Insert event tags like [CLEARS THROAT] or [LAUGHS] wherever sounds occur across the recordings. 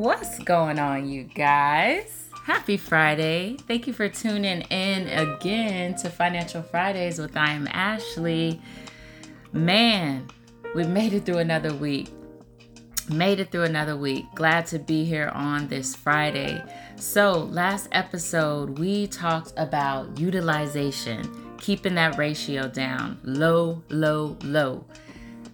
What's going on, you guys? Happy Friday. Thank you for tuning in again to Financial Fridays with I am Ashley. Man, we made it through another week. Made it through another week. Glad to be here on this Friday. So, last episode, we talked about utilization, keeping that ratio down low, low, low.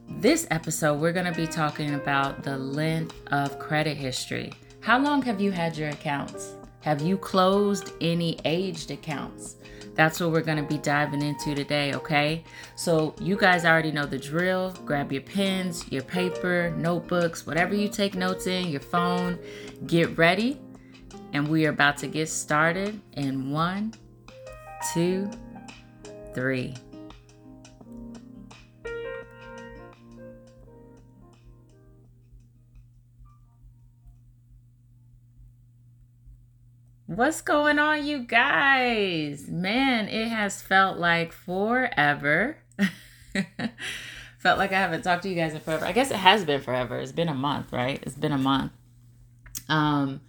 This episode, we're going to be talking about the length of credit history. How long have you had your accounts? Have you closed any aged accounts? That's what we're going to be diving into today, okay? So, you guys already know the drill. Grab your pens, your paper, notebooks, whatever you take notes in, your phone. Get ready. And we are about to get started in one, two, three. What's going on, you guys? Man, it has felt like forever. [LAUGHS] felt like I haven't talked to you guys in forever. I guess it has been forever. It's been a month, right? It's been a month. Um,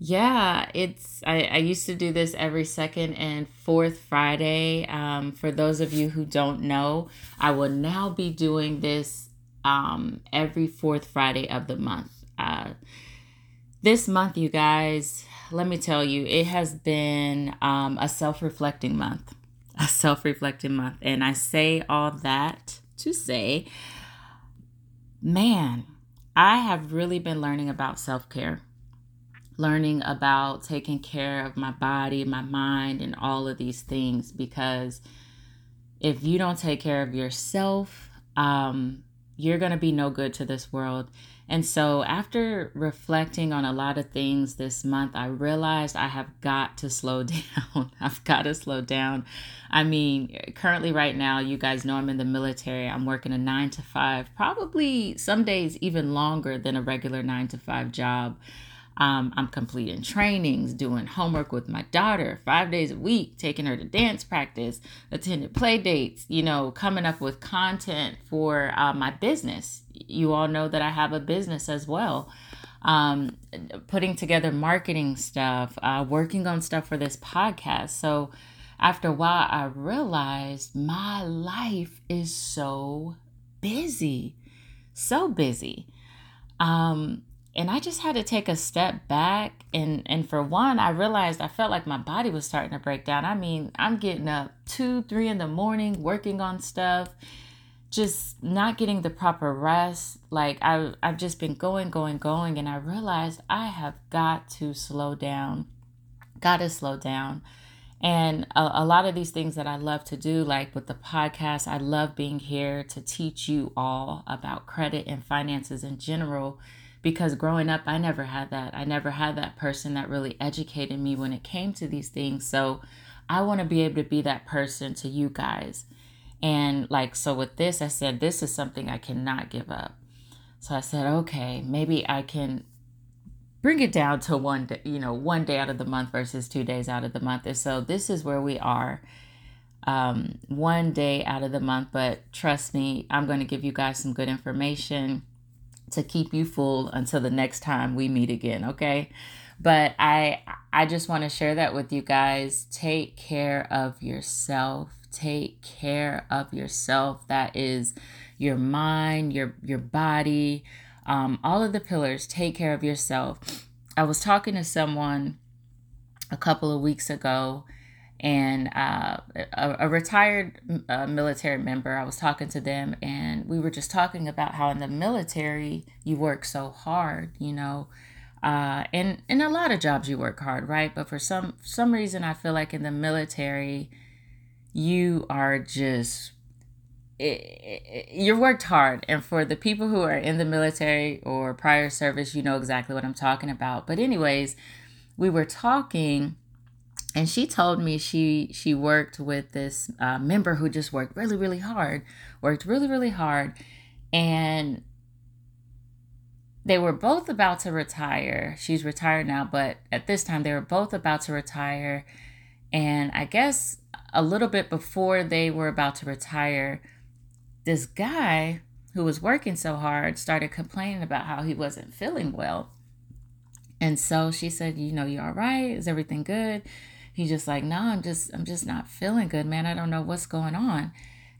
yeah, it's I, I used to do this every second and fourth Friday. Um, for those of you who don't know, I will now be doing this um every fourth Friday of the month. Uh this month, you guys, let me tell you, it has been um, a self reflecting month. A self reflecting month. And I say all that to say, man, I have really been learning about self care, learning about taking care of my body, my mind, and all of these things. Because if you don't take care of yourself, um, you're going to be no good to this world. And so, after reflecting on a lot of things this month, I realized I have got to slow [LAUGHS] down. I've got to slow down. I mean, currently, right now, you guys know I'm in the military. I'm working a nine to five, probably some days even longer than a regular nine to five job. Um, I'm completing trainings, doing homework with my daughter five days a week, taking her to dance practice, attending play dates, you know, coming up with content for uh, my business. You all know that I have a business as well. Um, putting together marketing stuff, uh, working on stuff for this podcast. So after a while, I realized my life is so busy, so busy. Um, and I just had to take a step back and and for one I realized I felt like my body was starting to break down. I mean, I'm getting up 2, 3 in the morning working on stuff, just not getting the proper rest. Like I I've just been going going going and I realized I have got to slow down. Got to slow down. And a, a, lot of these things that I love to do, like with the podcast, I love being here to teach you all about credit and finances in general because growing up I never had that. I never had that person that really educated me when it came to these things. So I want to be able to be that person to you guys. And like so with this I said this is something I cannot give up. So I said, okay, maybe I can bring it down to one day, you know, one day out of the month versus two days out of the month. And so this is where we are. Um, one day out of the month, but trust me, I'm going to give you guys some good information to keep you full until the next time we meet again, okay? But I I just want to share that with you guys. Take care of yourself. Take care of yourself. That is your mind, your your body, um, all of the pillars. Take care of yourself. I was talking to someone a couple of weeks ago and uh, a, a, retired uh, military member. I was talking to them, and we were just talking about how in the military you work so hard, you know, uh, and in a lot of jobs you work hard, right? But for some some reason, I feel like in the military, you are just you're worked hard. And for the people who are in the military or prior service you know exactly what i'm talking about. But anyways we were talking and she told me she she worked with this uh, member who just worked really really hard worked really really hard. And they were both about to retire. She's retired now but at this time they were both about to retire. And i guess a little bit before they were about to retire this guy who was working so hard started complaining about how he wasn't feeling well And so she said, You know, you all right? Is everything good? He's just like, No, I'm just, I'm just not feeling good, man. I don't know what's going on.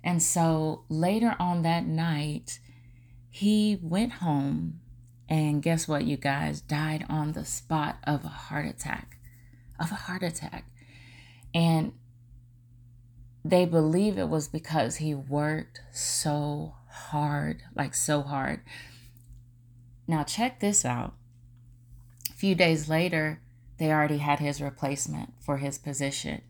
And so later on that night, he went home and guess what, you guys? Died on the spot of a heart attack. Of a heart attack. And they believe it was because he worked so hard, like so hard. Now, check this out. A few days later, they already had his replacement for his position.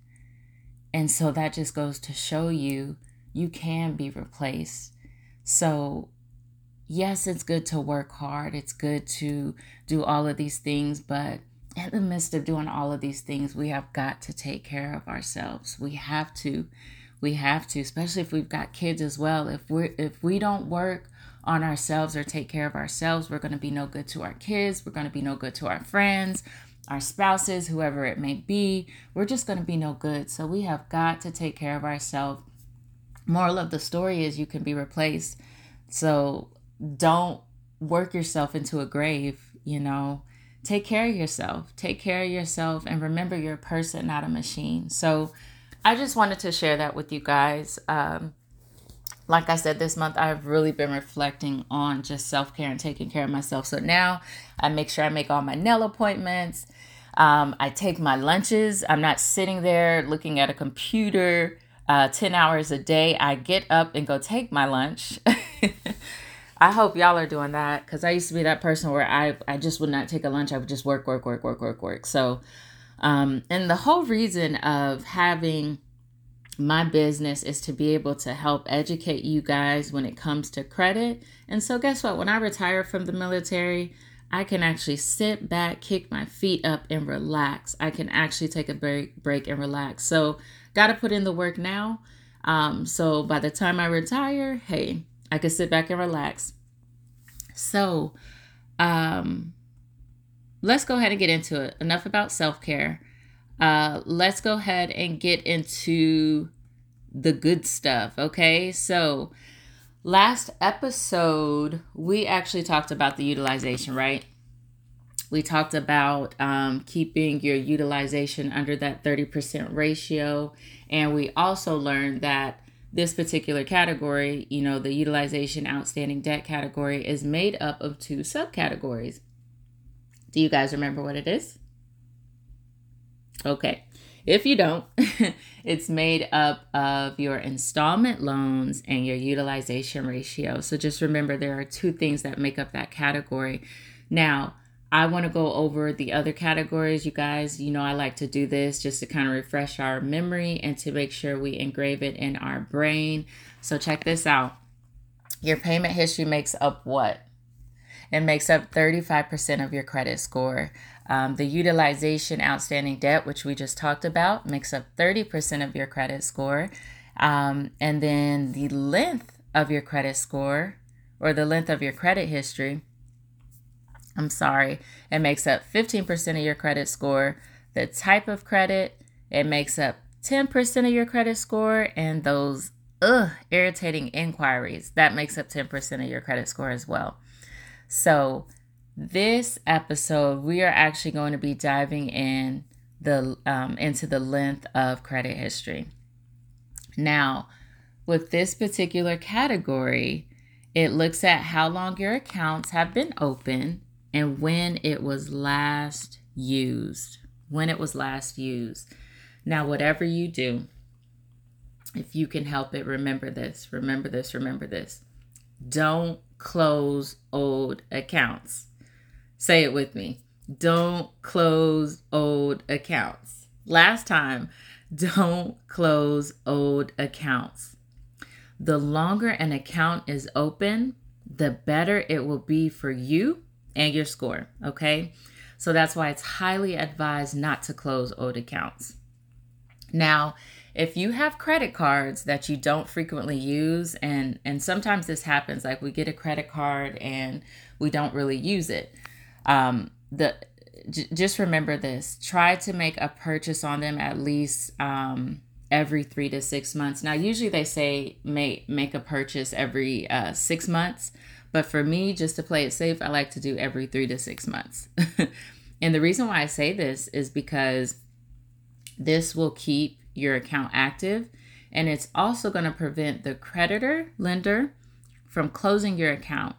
And so that just goes to show you you can be replaced. So, yes, it's good to work hard, it's good to do all of these things, but in the midst of doing all of these things, we have got to take care of ourselves. We have to. We have to, especially if we've got kids as well. If we're if we don't work on ourselves or take care of ourselves, we're going to be no good to our kids. We're going to be no good to our friends, our spouses, whoever it may be. We're just going to be no good. So we have got to take care of ourselves. Moral of the story is you can be replaced. So don't work yourself into a grave, you know take care of yourself. Take care of yourself and remember you're a person, not a machine. So I just wanted to share that with you guys. Um, like I said, this month I've really been reflecting on just self care and taking care of myself. So now I make sure I make all my nail appointments. Um, I take my lunches. I'm not sitting there looking at a computer uh, 10 hours a day. I get up and go take my lunch. [LAUGHS] I hope y'all are doing that because I used to be that person where I, I just would not take a lunch. I would just work, work, work, work, work, work. So, um, and the whole reason of having my business is to be able to help educate you guys when it comes to credit. And so, guess what? When I retire from the military, I can actually sit back, kick my feet up, and relax. I can actually take a break, break and relax. So, got to put in the work now. Um, so by the time I retire, hey, I could sit back and relax. So, um, let's go ahead and get into it. Enough about self care. Uh, let's go ahead and get into the good stuff. Okay. So, last episode, we actually talked about the utilization, right? We talked about um, keeping your utilization under that 30% ratio. And we also learned that this particular category, you know, the utilization outstanding debt category is made up of two subcategories. Do you guys remember what it is? Okay. If you don't, [LAUGHS] it's made up of your installment loans and your utilization ratio. So just remember there are two things that make up that category. Now, I want to go over the other categories, you guys. You know, I like to do this just to kind of refresh our memory and to make sure we engrave it in our brain. So, check this out your payment history makes up what? It makes up 35% of your credit score. Um, the utilization outstanding debt, which we just talked about, makes up 30% of your credit score. Um, and then the length of your credit score or the length of your credit history I'm sorry, it makes up 15% of your credit score. The type of credit, it makes up 10% of your credit score. And those ugh, irritating inquiries, that makes up 10% of your credit score as well. So, this episode, we are actually going to be diving in the um, into the length of credit history. Now, with this particular category, it looks at how long your accounts have been open and when it was last used. When it was last used. Now, whatever you do, if you can help it, remember this, remember this, remember this. Don't close old accounts. Say it with me. Don't close old accounts. Last time, don't close old accounts. The longer an account is open, the better it will be for you and your score. Okay. So that's why it's highly advised not to close old accounts. Now, if you have credit cards that you don't frequently use, and and sometimes this happens, like we get a credit card and we don't really use it. Um, the j- just remember this: try to make a purchase on them at least um, every three to six months. Now, usually they say make make a purchase every uh, six months, but for me, just to play it safe, I like to do every three to six months. [LAUGHS] And the reason why I say this is because this will keep your account active and it's also going to prevent the creditor, lender, from closing your account.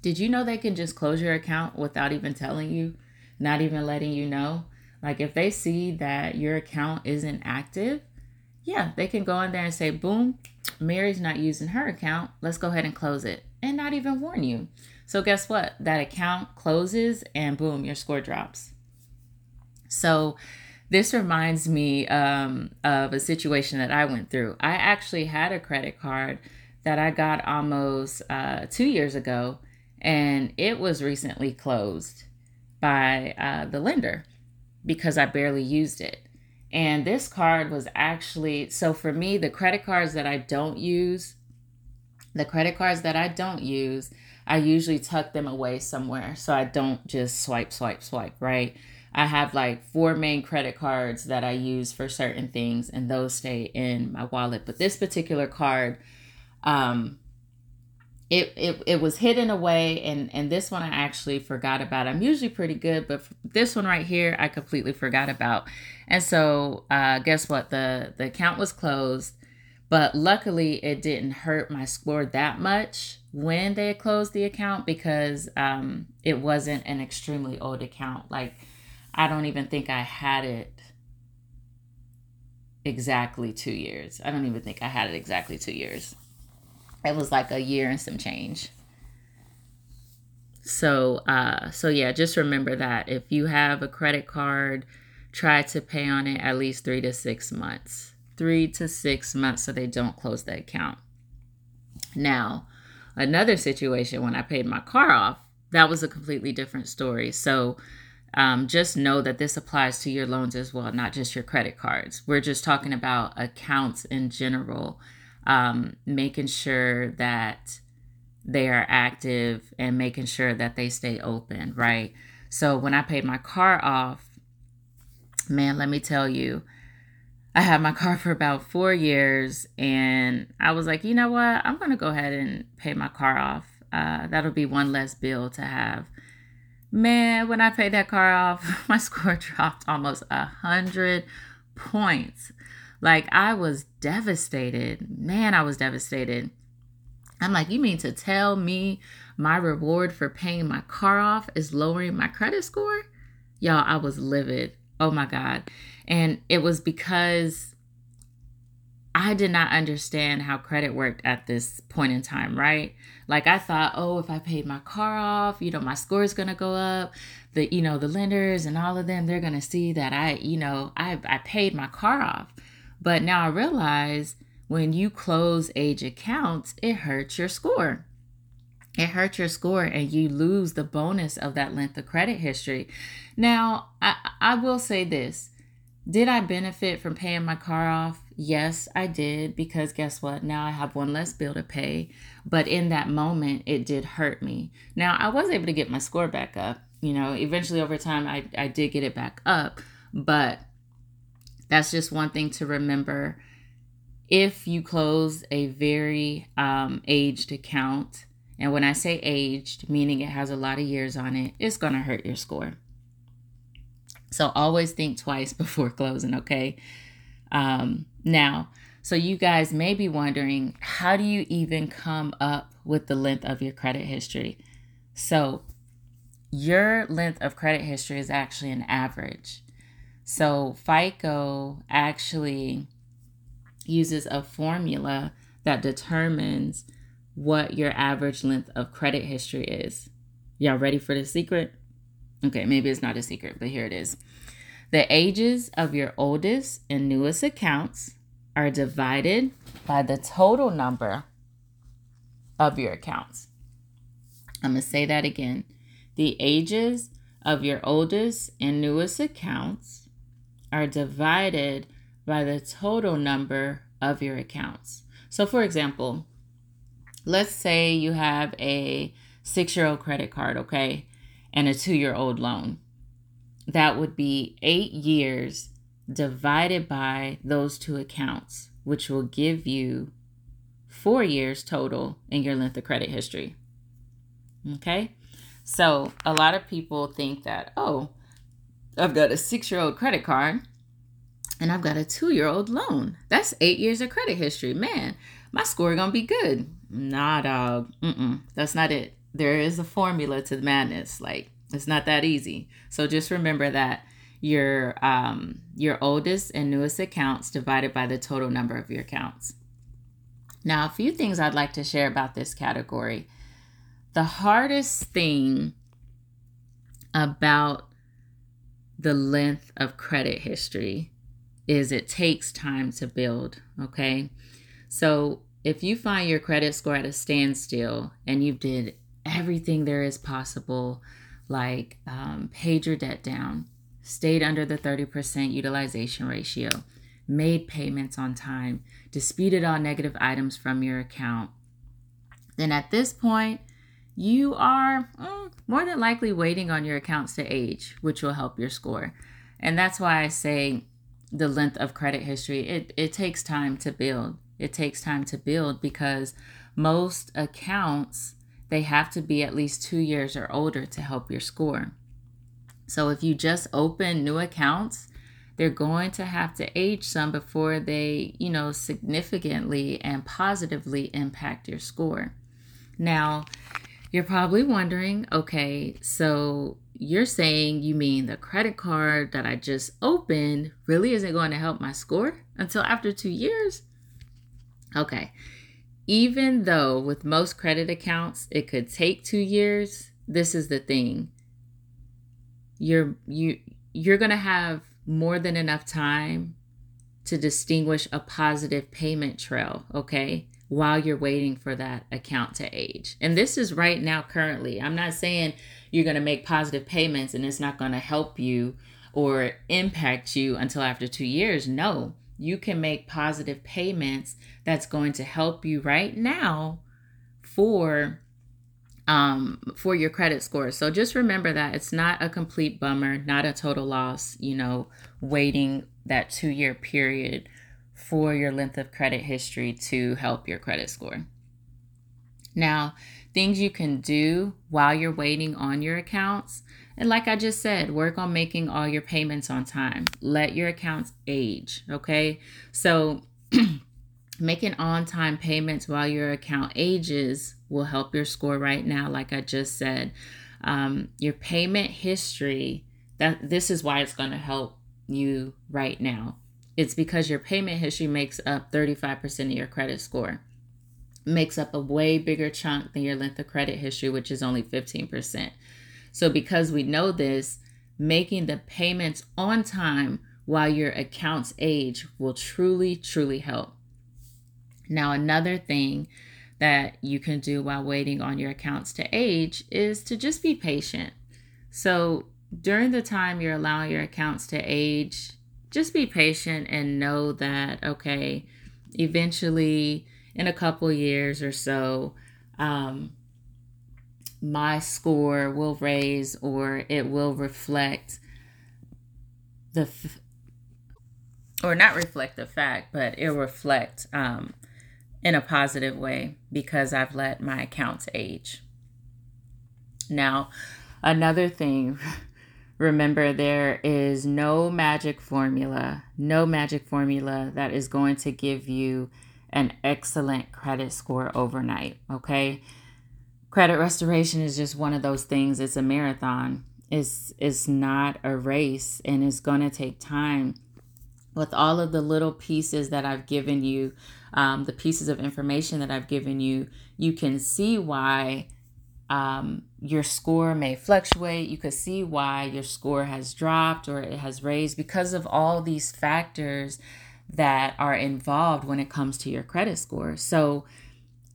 Did you know they can just close your account without even telling you, not even letting you know? Like if they see that your account isn't active, yeah, they can go in there and say, boom, Mary's not using her account. Let's go ahead and close it and not even warn you. So, guess what? That account closes and boom, your score drops. So, this reminds me um, of a situation that I went through. I actually had a credit card that I got almost uh, two years ago, and it was recently closed by uh, the lender because I barely used it. And this card was actually so for me, the credit cards that I don't use, the credit cards that I don't use, I usually tuck them away somewhere so I don't just swipe, swipe, swipe, right? I have like four main credit cards that I use for certain things, and those stay in my wallet. But this particular card, um, it, it it was hidden away, and and this one I actually forgot about. I'm usually pretty good, but this one right here I completely forgot about. And so, uh, guess what? the The account was closed, but luckily it didn't hurt my score that much when they closed the account because um, it wasn't an extremely old account. Like I don't even think I had it exactly two years. I don't even think I had it exactly two years. It was like a year and some change. So, uh, so yeah, just remember that if you have a credit card, try to pay on it at least three to six months. Three to six months so they don't close the account. Now, another situation when I paid my car off, that was a completely different story. So, um, just know that this applies to your loans as well, not just your credit cards. We're just talking about accounts in general, um, making sure that they are active and making sure that they stay open, right? So when I paid my car off, man, let me tell you, I had my car for about four years and I was like, you know what? I'm going to go ahead and pay my car off. Uh, that'll be one less bill to have Man, when I paid that car off, [LAUGHS] my score dropped almost a hundred points. Like I was devastated. Man, I was devastated. I'm like, you mean to tell me my reward for paying my car off is lowering my credit score? Y'all, I was livid. Oh my God. And it was because I did not understand how credit worked at this point in time, right? Like I thought, oh, if I paid my car off, you know, my score is gonna go up. The you know the lenders and all of them, they're gonna see that I, you know, I I paid my car off. But now I realize when you close age accounts, it hurts your score. It hurts your score and you lose the bonus of that length of credit history. Now, I, I will say this. Did I benefit from paying my car off? Yes, I did because guess what? Now I have one less bill to pay. But in that moment, it did hurt me. Now I was able to get my score back up. You know, eventually over time, I, I did get it back up. But that's just one thing to remember. If you close a very um, aged account, and when I say aged, meaning it has a lot of years on it, it's going to hurt your score. So always think twice [LAUGHS] before closing, okay? Um, now, so you guys may be wondering how do you even come up with the length of your credit history? So, your length of credit history is actually an average. So, FICO actually uses a formula that determines what your average length of credit history is. Y'all ready for the secret? Okay, maybe it's not a secret, but here it is. The ages of your oldest and newest accounts are divided by the total number of your accounts. I'm going to say that again. The ages of your oldest and newest accounts are divided by the total number of your accounts. So, for example, let's say you have a six year old credit card, okay, and a two year old loan that would be eight years divided by those two accounts, which will give you four years total in your length of credit history. Okay, So, a lot of people think that, oh, I've got a six year old credit card and I've got a two year old loan. That's eight years of credit history. Man, my score gonna be good. Nah, dog. Mm-mm. That's not it. There is a formula to the madness. Like, it's not that easy. So just remember that your um, your oldest and newest accounts divided by the total number of your accounts. Now, a few things I'd like to share about this category. The hardest thing about the length of credit history is it takes time to build, okay? So, if you find your credit score at a standstill and you did everything there is possible, like um, paid your debt down, stayed under the 30% utilization ratio, made payments on time, disputed all negative items from your account, then at this point, you are mm, more than likely waiting on your accounts to age, which will help your score. And that's why I say the length of credit history, it, it takes time to build. It takes time to build because most accounts, they have to be at least two years or older to help your score. So if you just open new accounts, they're going to have to age some before they, you know, significantly and positively impact your score. Now, you're probably wondering, okay, so you're saying you mean the credit card that I just opened really isn't going to help my score until after two years? Okay. Even though with most credit accounts it could take two years, this is the thing. You're you you're gonna have more than enough time to distinguish a positive payment trail, okay? While you're waiting for that account to age. And this is right now currently. I'm not saying you're going to make positive payments and it's not going to help you or impact you until after 2 years. No. You can make positive payments that's going to help you right now for um, for your credit score. So just remember that it's not a complete bummer, not a total loss, you know, waiting that two year period for your length of credit history to help your credit score. Now, things you can do while you're waiting on your accounts. And like I just said, work on making all your payments on time. Let your accounts age, okay? So, [CLEARS THROAT] making on time payments while your account ages will help your score right now like i just said um, your payment history that this is why it's going to help you right now it's because your payment history makes up 35% of your credit score makes up a way bigger chunk than your length of credit history which is only 15% so because we know this making the payments on time while your accounts age will truly truly help now, another thing that you can do while waiting on your accounts to age is to just be patient. So, during the time you're allowing your accounts to age, just be patient and know that, okay, eventually in a couple years or so, um, my score will raise or it will reflect the, f- or not reflect the fact, but it reflect um, in a positive way because I've let my accounts age. Now, another thing, [LAUGHS] remember there is no magic formula, no magic formula that is going to give you an excellent credit score overnight, okay? Credit restoration is just one of those things. It's a marathon. It's it's not a race and it's going to take time with all of the little pieces that I've given you, um, the pieces of information that I've given you, you can see why um, your score may fluctuate. You could see why your score has dropped or it has raised because of all these factors that are involved when it comes to your credit score. So,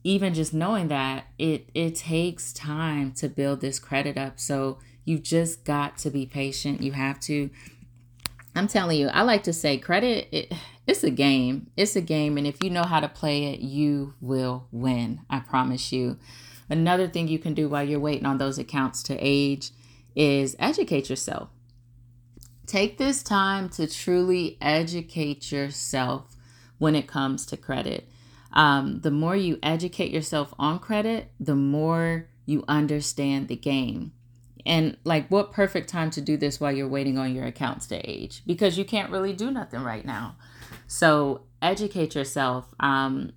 even just knowing that it it takes time to build this credit up. So, you've just got to be patient. You have to I'm telling you, I like to say credit, it, it's a game. It's a game. And if you know how to play it, you will win. I promise you. Another thing you can do while you're waiting on those accounts to age is educate yourself. Take this time to truly educate yourself when it comes to credit. Um, the more you educate yourself on credit, the more you understand the game. and like what perfect time to do this while you're waiting on your accounts to age? Because you can't really do nothing right now. So educate yourself. Um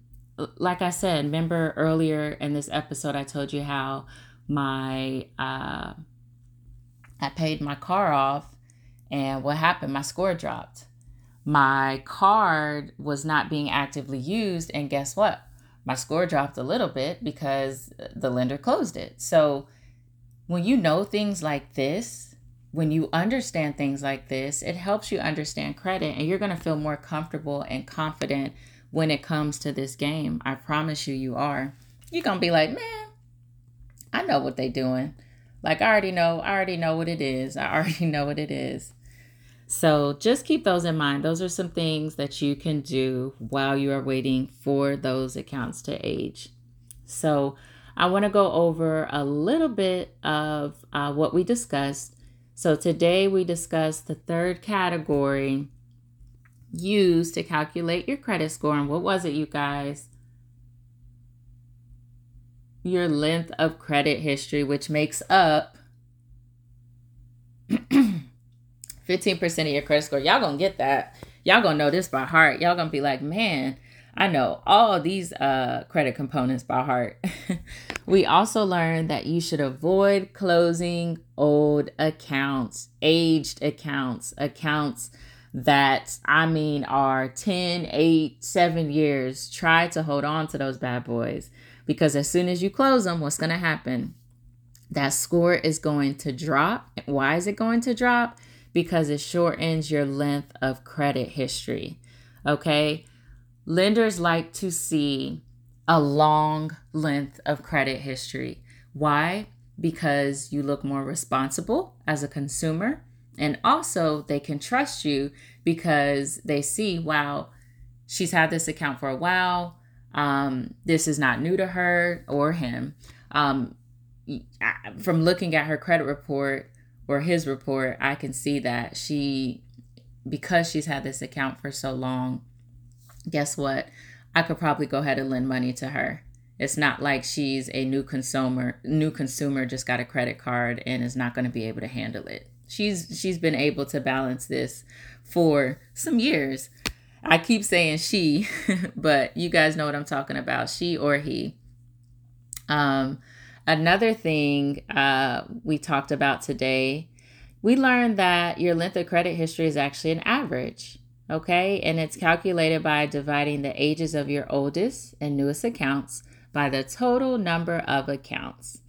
like i said remember earlier in this episode i told you how my uh i paid my car off and what happened? My score dropped my card was not being actively used and guess what my score dropped a little bit because the lender closed it so when you know things like this, when you understand things like this, it helps you understand credit and you're going to feel more comfortable and confident when it comes to this game. I promise you, you are. You're going to be like, man, I know what they're doing. Like, I already know, I already know what it is. I [LAUGHS] already know what it is. So just keep those in mind. Those are some things that you can do while you are waiting for those accounts to age. So, I want to go over a little bit of uh, what we discussed. So, today we discussed the third category used to calculate your credit score. And what was it, you guys? Your length of credit history, which makes up [CLEARS THROAT] [CLEARS THROAT] 15% of your credit score. Y'all gonna get that. Y'all gonna know this by heart. Y'all gonna be like, man, I know all these uh, credit components by heart. [LAUGHS] we also learned that you should avoid closing old accounts, aged accounts, accounts that I mean are 10, 8, 7 years. Try to hold on to those bad boys because as soon as you close them, what's going to happen? That score is going to drop. Why is it going to drop? Because it shortens your length of credit history. Okay Lenders like to see a long length of credit history. Why? Because you look more responsible as a consumer. And also, they can trust you because they see, wow, she's had this account for a while. Um, this is not new to her or him. Um, from looking at her credit report or his report, I can see that she, because she's had this account for so long, guess what? I could probably go ahead and lend money to her. It's not like she's a new consumer, new consumer just got a credit card and is not going to be able to handle it. She's she's been able to balance this for some years. I keep saying she, [LAUGHS] but you guys know what I'm talking about, she or he. Um another thing uh we talked about today, we learned that your length of credit history is actually an average okay? And it's calculated by dividing the ages of your oldest and newest accounts by the total number of accounts.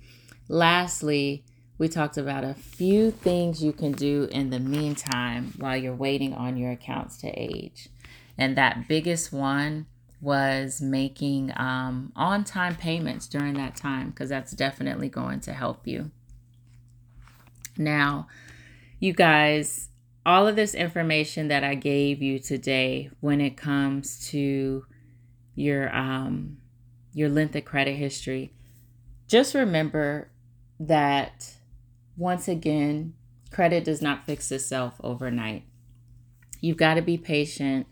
Lastly, we talked about a few things you can do in the meantime while you're waiting on your accounts to age. And that biggest one was making um, on time payments during that time because that's definitely going to help you. Now, you guys, all of this information that I gave you today when it comes to your um your length of credit history, just remember that once again, credit does not fix itself overnight. You've got to be patient,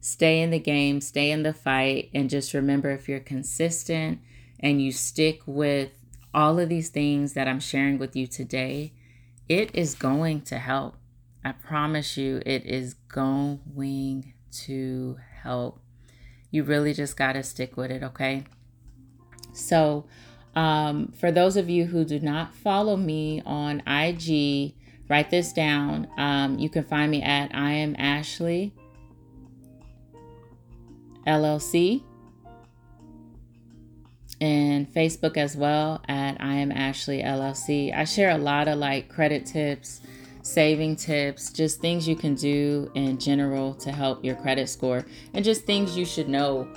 stay in the game, stay in the fight, and just remember if you're consistent and you stick with all of these things that I'm sharing with you today, it is going to help I promise you, it is going to help. You really just got to stick with it, okay? So, um, for those of you who do not follow me on IG, write this down. Um, you can find me at I am Ashley LLC and Facebook as well at I am Ashley LLC. I share a lot of like credit tips saving tips, just things you can do in general to help your credit score, and just things you should know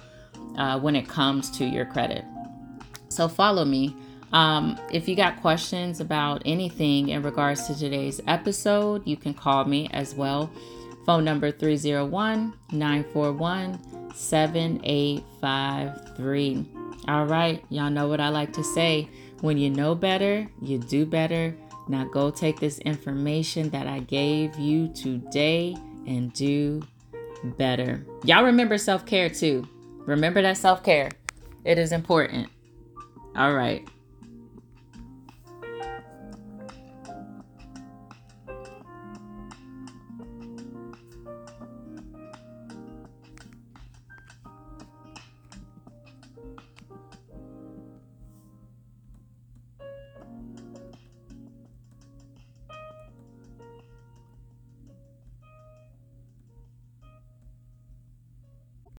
uh, when it comes to your credit. So follow me. Um, if you got questions about anything in regards to today's episode, you can call me as well. Phone number 301 941 7853. All right, y'all know what I like to say. When you know better, you do better. Now go take this information that I gave you today and do better. Y'all remember self care too. Remember that self care, it is important. All right.